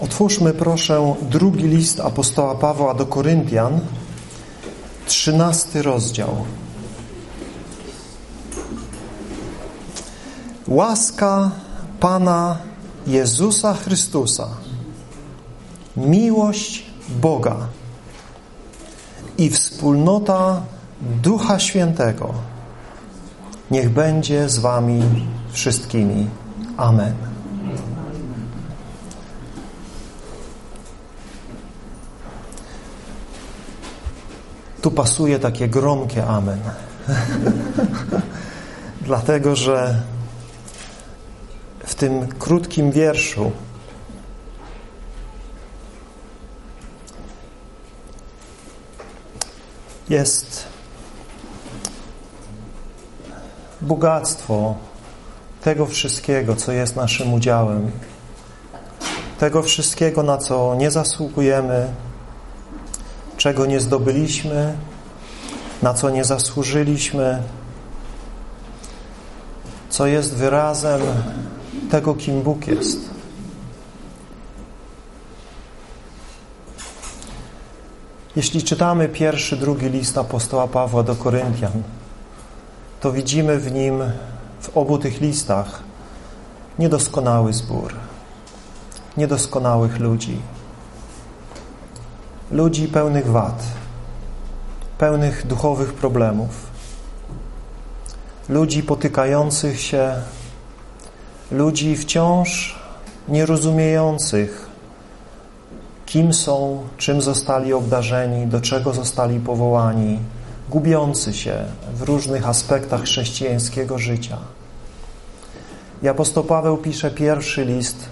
Otwórzmy proszę drugi list apostoła Pawła do Koryntian, trzynasty rozdział. Łaska Pana Jezusa Chrystusa, miłość Boga i wspólnota Ducha Świętego niech będzie z wami wszystkimi. Amen. Pasuje takie gromkie amen. Dlatego, że w tym krótkim wierszu jest bogactwo tego wszystkiego, co jest naszym udziałem, tego wszystkiego, na co nie zasługujemy, czego nie zdobyliśmy, na co nie zasłużyliśmy, co jest wyrazem tego, kim Bóg jest. Jeśli czytamy pierwszy, drugi list apostoła Pawła do Koryntian, to widzimy w nim, w obu tych listach, niedoskonały zbór, niedoskonałych ludzi, ludzi pełnych wad, pełnych duchowych problemów, ludzi potykających się, ludzi wciąż nierozumiejących, kim są, czym zostali obdarzeni, do czego zostali powołani, gubiący się w różnych aspektach chrześcijańskiego życia. I apostoł Paweł pisze pierwszy list,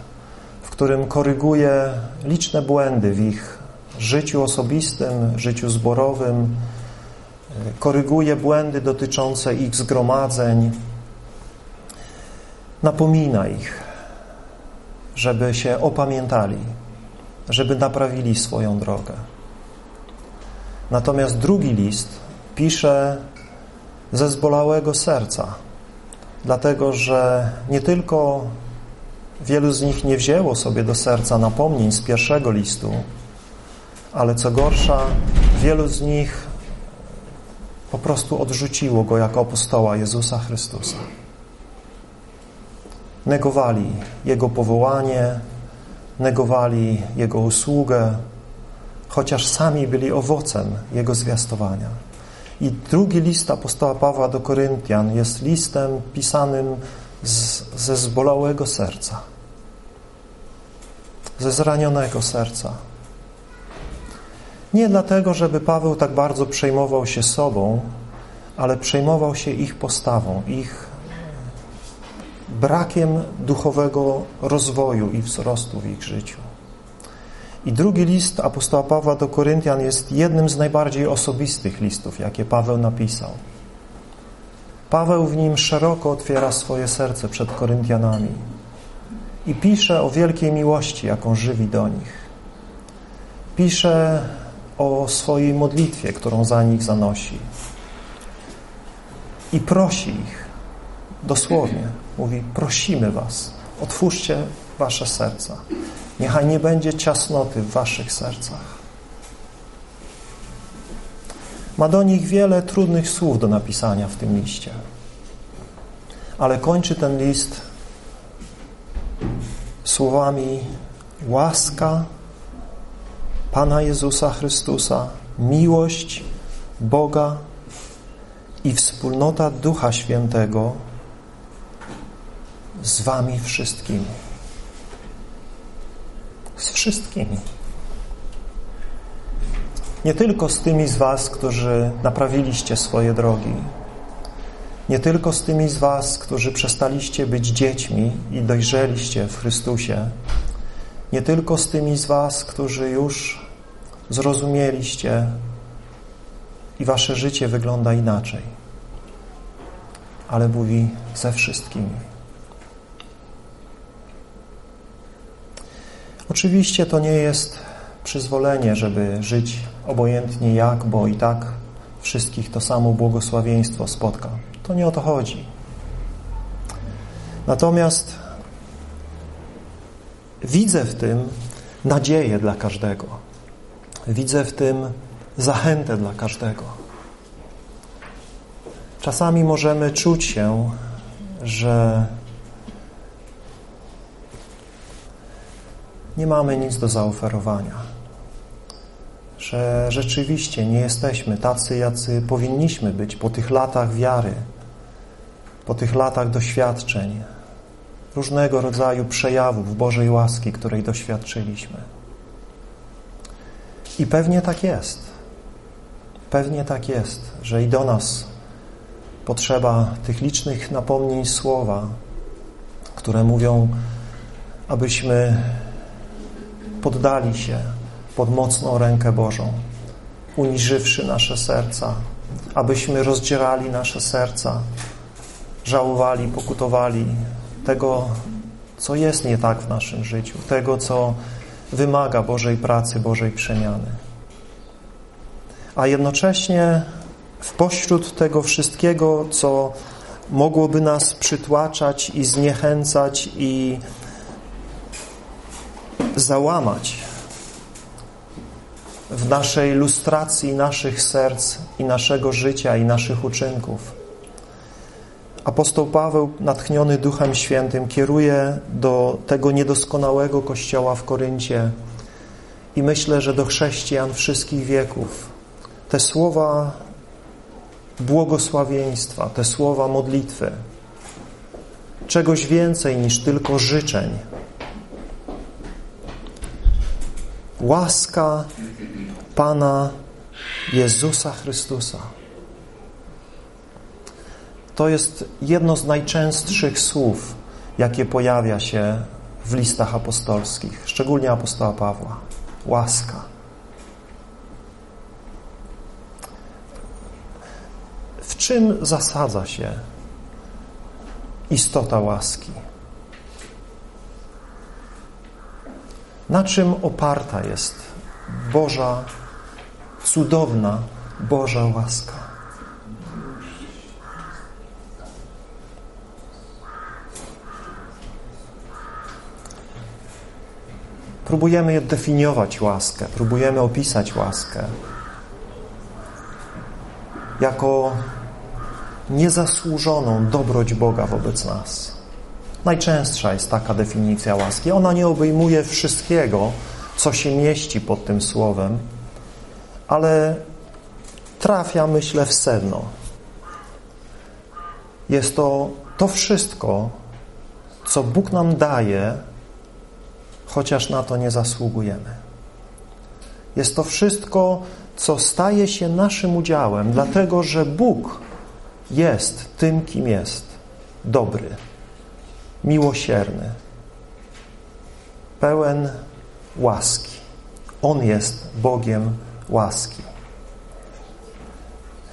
w którym koryguje liczne błędy w ich życiu osobistym, życiu zborowym, koryguje błędy dotyczące ich zgromadzeń, napomina ich, żeby się opamiętali, żeby naprawili swoją drogę. Natomiast drugi list pisze ze zbolałego serca, dlatego że nie tylko wielu z nich nie wzięło sobie do serca napomnień z pierwszego listu, ale co gorsza, wielu z nich po prostu odrzuciło go jako apostoła Jezusa Chrystusa. Negowali Jego powołanie, negowali Jego usługę, chociaż sami byli owocem Jego zwiastowania. I drugi list apostoła Pawła do Koryntian jest listem pisanym z, ze zbolałego serca, ze zranionego serca. Nie dlatego, żeby Paweł tak bardzo przejmował się sobą, ale przejmował się ich postawą, ich brakiem duchowego rozwoju i wzrostu w ich życiu. I drugi list apostoła Pawła do Koryntian jest jednym z najbardziej osobistych listów, jakie Paweł napisał. Paweł w nim szeroko otwiera swoje serce przed Koryntianami i pisze o wielkiej miłości, jaką żywi do nich. Pisze o swojej modlitwie, którą za nich zanosi. I prosi ich, dosłownie, mówi, prosimy was, otwórzcie wasze serca. Niechaj nie będzie ciasnoty w waszych sercach. Ma do nich wiele trudnych słów do napisania w tym liście. Ale kończy ten list słowami łaska Pana Jezusa Chrystusa, miłość Boga i wspólnota Ducha Świętego z wami wszystkimi. Z wszystkimi. Nie tylko z tymi z was, którzy naprawiliście swoje drogi. Nie tylko z tymi z was, którzy przestaliście być dziećmi i dojrzeliście w Chrystusie. Nie tylko z tymi z was, którzy już zrozumieliście i wasze życie wygląda inaczej. Ale mówi ze wszystkimi. Oczywiście to nie jest przyzwolenie, żeby żyć obojętnie jak, bo i tak wszystkich to samo błogosławieństwo spotka. To nie o to chodzi. Natomiast widzę w tym nadzieję dla każdego. Widzę w tym zachętę dla każdego. Czasami możemy czuć się, że nie mamy nic do zaoferowania, że rzeczywiście nie jesteśmy tacy, jacy powinniśmy być po tych latach wiary, po tych latach doświadczeń, różnego rodzaju przejawów Bożej łaski, której doświadczyliśmy. I pewnie tak jest. Pewnie tak jest, że i do nas potrzeba tych licznych napomnień słowa, które mówią, abyśmy poddali się pod mocną rękę Bożą, uniżywszy nasze serca, abyśmy rozdzierali nasze serca, żałowali, pokutowali tego, co jest nie tak w naszym życiu, tego, co wymaga Bożej pracy, Bożej przemiany. A jednocześnie w pośród tego wszystkiego, co mogłoby nas przytłaczać i zniechęcać i załamać w naszej lustracji naszych serc i naszego życia i naszych uczynków. Apostoł Paweł, natchniony Duchem Świętym, kieruje do tego niedoskonałego kościoła w Koryncie i myślę, że do chrześcijan wszystkich wieków. Te słowa błogosławieństwa, te słowa modlitwy, czegoś więcej niż tylko życzeń. Łaska Pana Jezusa Chrystusa. To jest jedno z najczęstszych słów, jakie pojawia się w listach apostolskich, szczególnie apostoła Pawła. Łaska. W czym zasadza się istota łaski? Na czym oparta jest Boża, cudowna Boża łaska? Próbujemy definiować łaskę, próbujemy opisać łaskę jako niezasłużoną dobroć Boga wobec nas. Najczęstsza jest taka definicja łaski. Ona nie obejmuje wszystkiego, co się mieści pod tym słowem, ale trafia, myślę, w sedno. Jest to to wszystko, co Bóg nam daje, chociaż na to nie zasługujemy. Jest to wszystko, co staje się naszym udziałem, dlatego że Bóg jest tym, kim jest. Dobry, miłosierny, pełen łaski. On jest Bogiem łaski.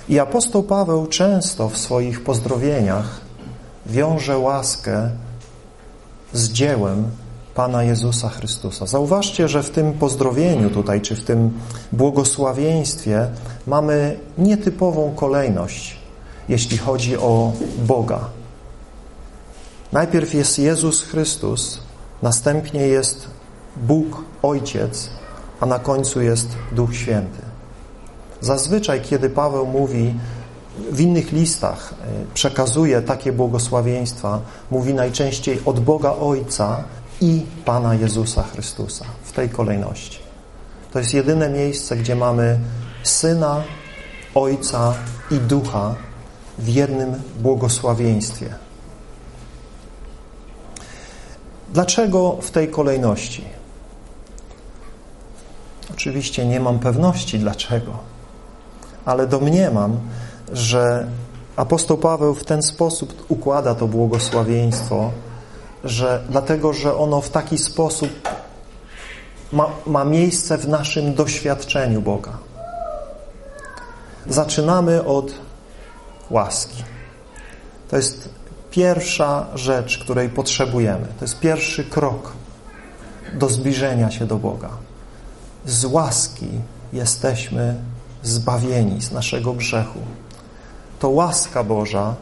I apostoł Paweł często w swoich pozdrowieniach wiąże łaskę z dziełem Pana Jezusa Chrystusa. Zauważcie, że w tym pozdrowieniu tutaj, czy w tym błogosławieństwie mamy nietypową kolejność, jeśli chodzi o Boga. Najpierw jest Jezus Chrystus, następnie jest Bóg Ojciec, a na końcu jest Duch Święty. Zazwyczaj, kiedy Paweł mówi w innych listach, e, przekazuje takie błogosławieństwa, mówi najczęściej od Boga Ojca i Pana Jezusa Chrystusa w tej kolejności. To jest jedyne miejsce, gdzie mamy Syna, Ojca i Ducha w jednym błogosławieństwie. Dlaczego w tej kolejności? Oczywiście nie mam pewności dlaczego, ale domniemam, że apostoł Paweł w ten sposób układa to błogosławieństwo, że dlatego, że ono w taki sposób ma, ma miejsce w naszym doświadczeniu Boga. Zaczynamy od łaski. To jest pierwsza rzecz, której potrzebujemy. To jest pierwszy krok do zbliżenia się do Boga. Z łaski jesteśmy zbawieni z naszego grzechu. To łaska Boża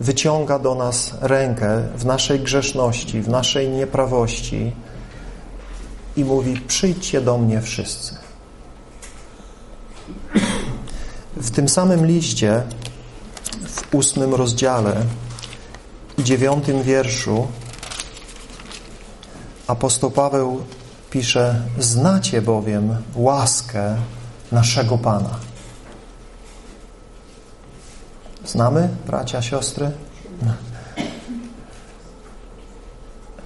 wyciąga do nas rękę w naszej grzeszności, w naszej nieprawości i mówi: Przyjdźcie do mnie wszyscy. W tym samym liście, w ósmym rozdziale i dziewiątym wierszu, apostoł Paweł pisze: Znacie bowiem łaskę naszego Pana. Znamy, bracia, siostry?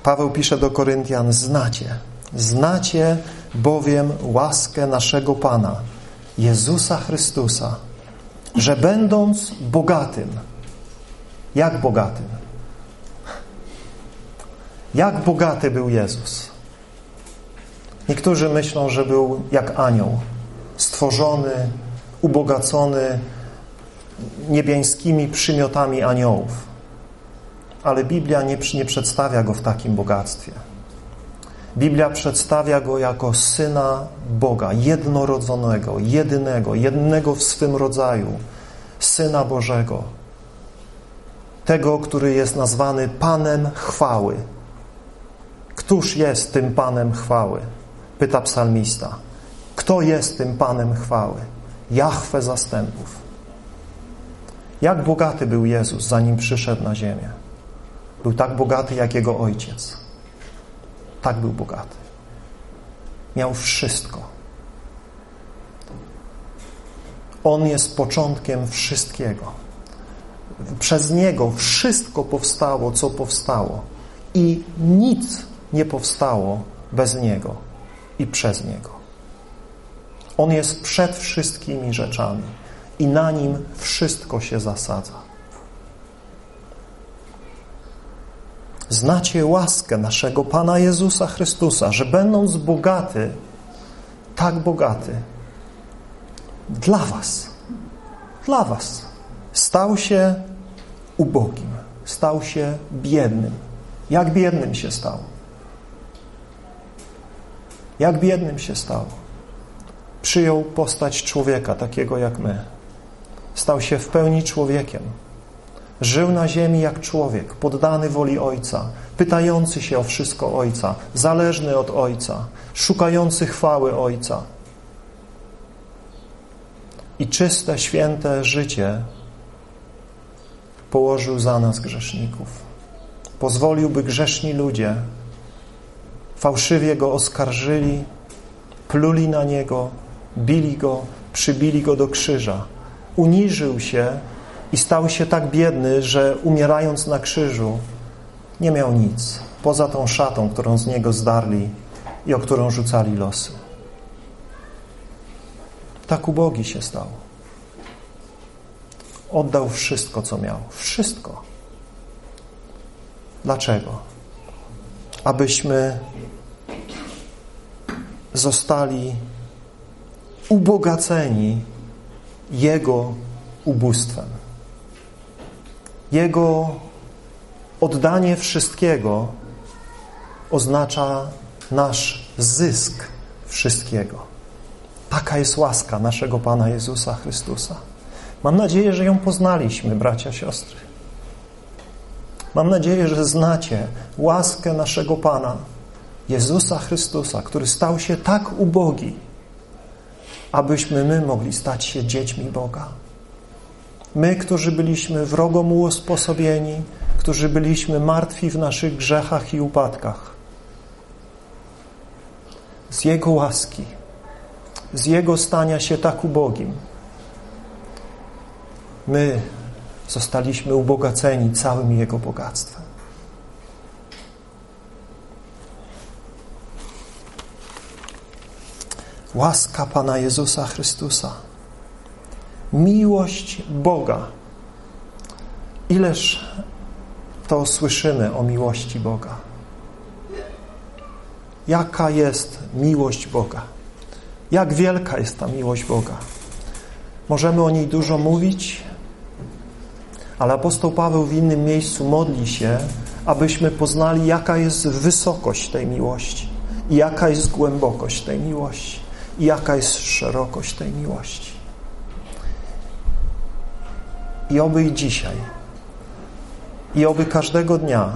Paweł pisze do Koryntian: Znacie, znacie bowiem łaskę naszego Pana, Jezusa Chrystusa, że będąc bogatym, jak bogatym? Jak bogaty był Jezus? Niektórzy myślą, że był jak anioł, stworzony, ubogacony niebieskimi przymiotami aniołów. Ale Biblia nie, nie przedstawia go w takim bogactwie. Biblia przedstawia go jako syna Boga, jednorodzonego, jedynego, jednego w swym rodzaju, syna Bożego. Tego, który jest nazwany Panem chwały. Któż jest tym Panem chwały? Pyta psalmista. Kto jest tym Panem chwały? Jahwe zastępów. Jak bogaty był Jezus, zanim przyszedł na ziemię? Był tak bogaty, jak Jego Ojciec. Tak był bogaty. Miał wszystko. On jest początkiem wszystkiego. Przez Niego wszystko powstało, co powstało. I nic nie powstało bez Niego i przez Niego. On jest przed wszystkimi rzeczami i na Nim wszystko się zasadza. Znacie łaskę naszego Pana Jezusa Chrystusa, że będąc bogaty, tak bogaty, dla Was, dla Was, stał się ubogim, stał się biednym. Jak biednym się stał? Jak biednym się stał? Przyjął postać człowieka, takiego jak my. Stał się w pełni człowiekiem. Żył na ziemi jak człowiek, poddany woli Ojca, pytający się o wszystko Ojca, zależny od Ojca, szukający chwały Ojca. I czyste, święte życie położył za nas grzeszników. Pozwolił, by grzeszni ludzie fałszywie Go oskarżyli, pluli na Niego, bili Go, przybili Go do krzyża. Uniżył się i stał się tak biedny, że umierając na krzyżu nie miał nic poza tą szatą, którą z niego zdarli i o którą rzucali losy. Tak ubogi się stał. Oddał wszystko, co miał. Wszystko. Dlaczego? Abyśmy zostali ubogaceni Jego ubóstwem. Jego oddanie wszystkiego oznacza nasz zysk wszystkiego. Taka jest łaska naszego Pana Jezusa Chrystusa. Mam nadzieję, że ją poznaliśmy, bracia, siostry. Mam nadzieję, że znacie łaskę naszego Pana Jezusa Chrystusa, który stał się tak ubogi, abyśmy my mogli stać się dziećmi Boga. My, którzy byliśmy wrogo usposobieni, którzy byliśmy martwi w naszych grzechach i upadkach. Z Jego łaski, z Jego stania się tak ubogim, my zostaliśmy ubogaceni całym Jego bogactwem. Łaska Pana Jezusa Chrystusa miłość Boga. Ileż to słyszymy o miłości Boga. Jaka jest miłość Boga? Jak wielka jest ta miłość Boga? Możemy o niej dużo mówić, ale apostoł Paweł w innym miejscu modli się, abyśmy poznali, jaka jest wysokość tej miłości i jaka jest głębokość tej miłości jaka jest szerokość tej miłości. I oby i dzisiaj, i oby każdego dnia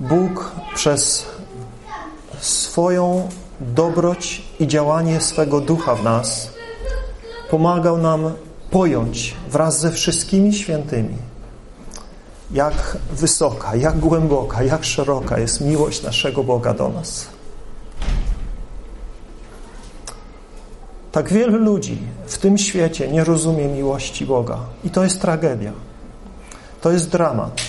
Bóg przez swoją dobroć i działanie swego ducha w nas pomagał nam pojąć wraz ze wszystkimi świętymi, jak wysoka, jak głęboka, jak szeroka jest miłość naszego Boga do nas. Tak wielu ludzi w tym świecie nie rozumie miłości Boga i to jest tragedia. To jest dramat,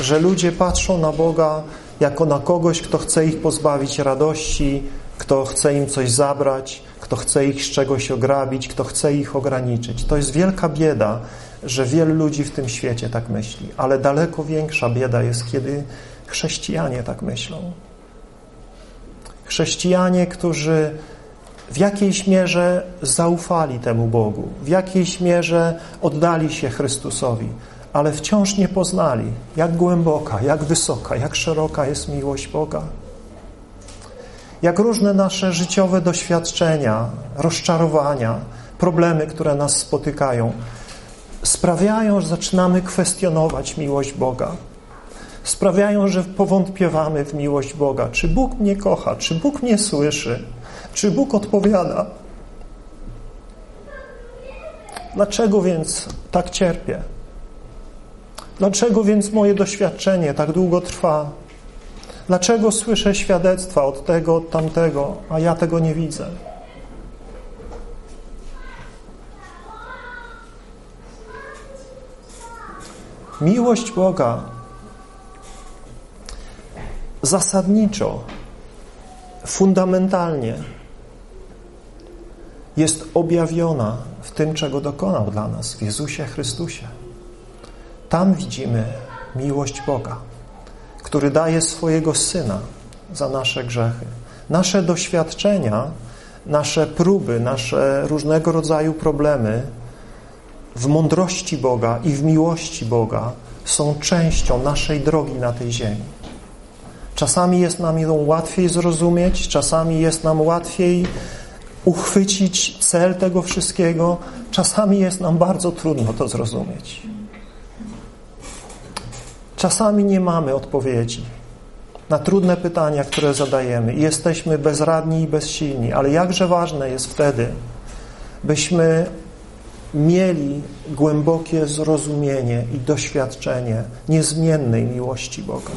że ludzie patrzą na Boga jako na kogoś, kto chce ich pozbawić radości, kto chce im coś zabrać, kto chce ich z czegoś ograbić, kto chce ich ograniczyć. To jest wielka bieda, że wielu ludzi w tym świecie tak myśli, ale daleko większa bieda jest, kiedy chrześcijanie tak myślą. Chrześcijanie, którzy w jakiejś mierze zaufali temu Bogu, w jakiejś mierze oddali się Chrystusowi, ale wciąż nie poznali, jak głęboka, jak wysoka, jak szeroka jest miłość Boga. Jak różne nasze życiowe doświadczenia, rozczarowania, problemy, które nas spotykają, sprawiają, że zaczynamy kwestionować miłość Boga. Sprawiają, że powątpiewamy w miłość Boga. Czy Bóg mnie kocha? Czy Bóg mnie słyszy? Czy Bóg odpowiada? Dlaczego więc tak cierpię? Dlaczego więc moje doświadczenie tak długo trwa? Dlaczego słyszę świadectwa od tego, od tamtego, a ja tego nie widzę? Miłość Boga zasadniczo, fundamentalnie jest objawiona w tym, czego dokonał dla nas w Jezusie Chrystusie. Tam widzimy miłość Boga, który daje swojego Syna za nasze grzechy. Nasze doświadczenia, nasze próby, nasze różnego rodzaju problemy w mądrości Boga i w miłości Boga są częścią naszej drogi na tej ziemi. Czasami jest nam ją łatwiej zrozumieć, czasami jest nam łatwiej uchwycić cel tego wszystkiego, czasami jest nam bardzo trudno to zrozumieć. Czasami nie mamy odpowiedzi na trudne pytania, które zadajemy jesteśmy bezradni i bezsilni, ale jakże ważne jest wtedy, byśmy mieli głębokie zrozumienie i doświadczenie niezmiennej miłości Boga.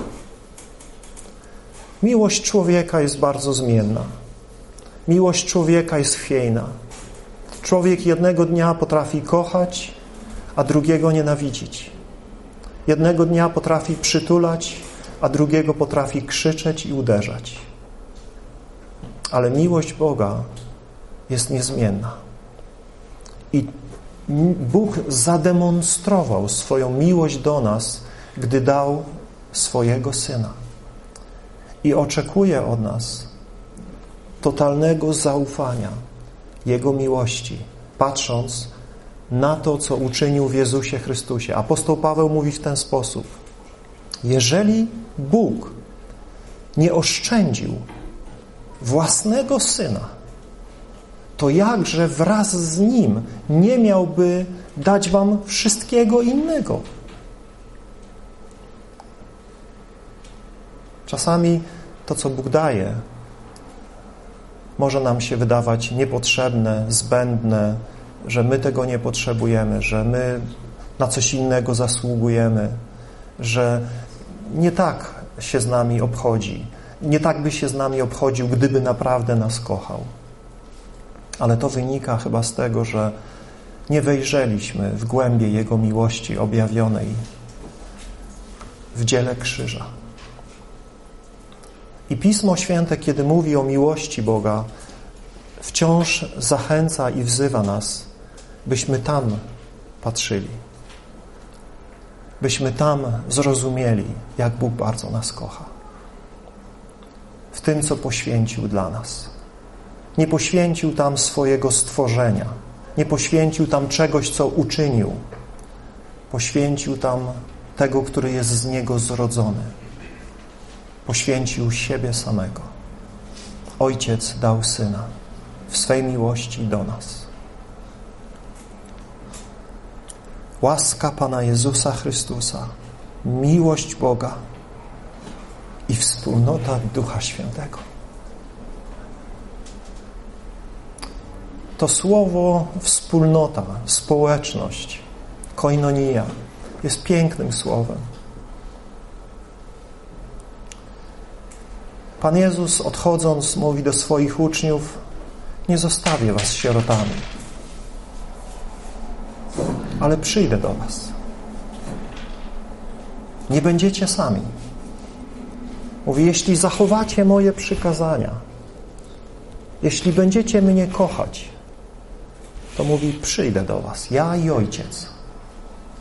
Miłość człowieka jest bardzo zmienna. Miłość człowieka jest chwiejna. Człowiek jednego dnia potrafi kochać, a drugiego nienawidzić. Jednego dnia potrafi przytulać, a drugiego potrafi krzyczeć i uderzać. Ale miłość Boga jest niezmienna. I Bóg zademonstrował swoją miłość do nas, gdy dał swojego Syna. I oczekuje od nas totalnego zaufania Jego miłości, patrząc na to, co uczynił w Jezusie Chrystusie. Apostoł Paweł mówi w ten sposób. Jeżeli Bóg nie oszczędził własnego Syna, to jakże wraz z Nim nie miałby dać wam wszystkiego innego? Czasami to, co Bóg daje, może nam się wydawać niepotrzebne, zbędne, że my tego nie potrzebujemy, że my na coś innego zasługujemy, że nie tak się z nami obchodzi, nie tak by się z nami obchodził, gdyby naprawdę nas kochał. Ale to wynika chyba z tego, że nie wejrzeliśmy w głębie Jego miłości objawionej w dziele krzyża. I Pismo Święte, kiedy mówi o miłości Boga, wciąż zachęca i wzywa nas, byśmy tam patrzyli. Byśmy tam zrozumieli, jak Bóg bardzo nas kocha. W tym, co poświęcił dla nas. Nie poświęcił tam swojego stworzenia. Nie poświęcił tam czegoś, co uczynił. Poświęcił tam tego, który jest z Niego zrodzony poświęcił siebie samego. Ojciec dał Syna w swej miłości do nas. Łaska Pana Jezusa Chrystusa, miłość Boga i wspólnota Ducha Świętego. To słowo wspólnota, społeczność, koinonia jest pięknym słowem Pan Jezus odchodząc mówi do swoich uczniów nie zostawię was sierotami ale przyjdę do was. Nie będziecie sami. Mówi, jeśli zachowacie moje przykazania, jeśli będziecie mnie kochać, to mówi, przyjdę do was, ja i ojciec.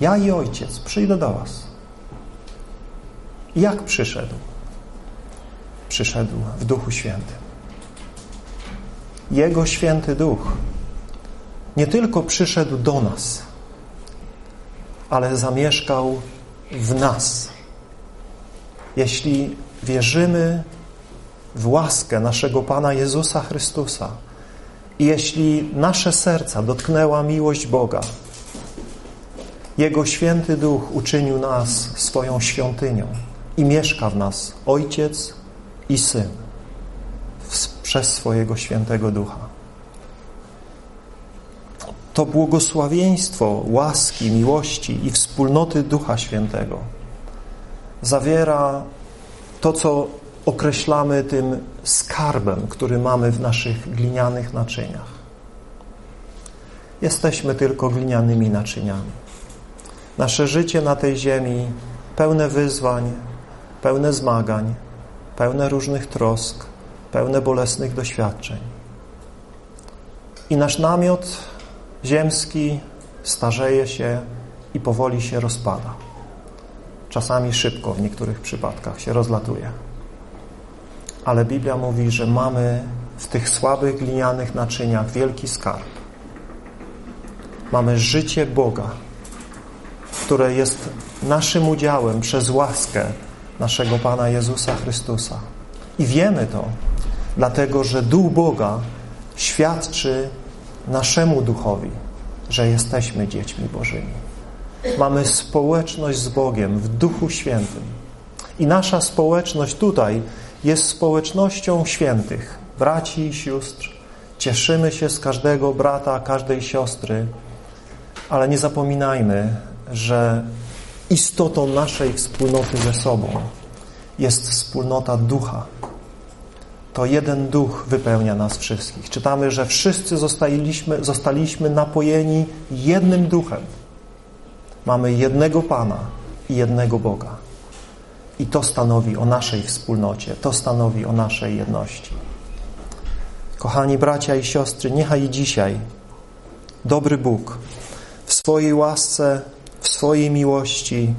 Ja i ojciec, przyjdę do was. Jak przyszedł? Przyszedł w Duchu Świętym. Jego Święty Duch nie tylko przyszedł do nas, ale zamieszkał w nas. Jeśli wierzymy w łaskę naszego Pana Jezusa Chrystusa i jeśli nasze serca dotknęła miłość Boga, Jego Święty Duch uczynił nas swoją świątynią i mieszka w nas Ojciec i Syn przez swojego Świętego Ducha to błogosławieństwo łaski, miłości i wspólnoty Ducha Świętego zawiera to, co określamy tym skarbem, który mamy w naszych glinianych naczyniach. Jesteśmy tylko glinianymi naczyniami. Nasze życie na tej ziemi pełne wyzwań, pełne zmagań, pełne różnych trosk, pełne bolesnych doświadczeń. I nasz namiot ziemski starzeje się i powoli się rozpada. Czasami szybko, w niektórych przypadkach się rozlatuje. Ale Biblia mówi, że mamy w tych słabych glinianych naczyniach wielki skarb. Mamy życie Boga, które jest naszym udziałem przez łaskę naszego Pana Jezusa Chrystusa. I wiemy to, dlatego że Duch Boga świadczy naszemu duchowi, że jesteśmy dziećmi Bożymi. Mamy społeczność z Bogiem w Duchu Świętym. I nasza społeczność tutaj jest społecznością świętych, braci i sióstr. Cieszymy się z każdego brata, każdej siostry, ale nie zapominajmy, że istotą naszej wspólnoty ze sobą jest wspólnota ducha, to jeden duch wypełnia nas wszystkich. Czytamy, że wszyscy zostaliśmy, zostaliśmy napojeni jednym duchem. Mamy jednego Pana i jednego Boga. I to stanowi o naszej wspólnocie, to stanowi o naszej jedności. Kochani bracia i siostry, niechaj dzisiaj dobry Bóg w swojej łasce, w swojej miłości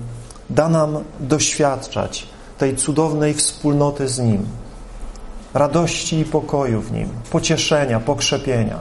da nam doświadczać tej cudownej wspólnoty z Nim radości i pokoju w Nim, pocieszenia, pokrzepienia.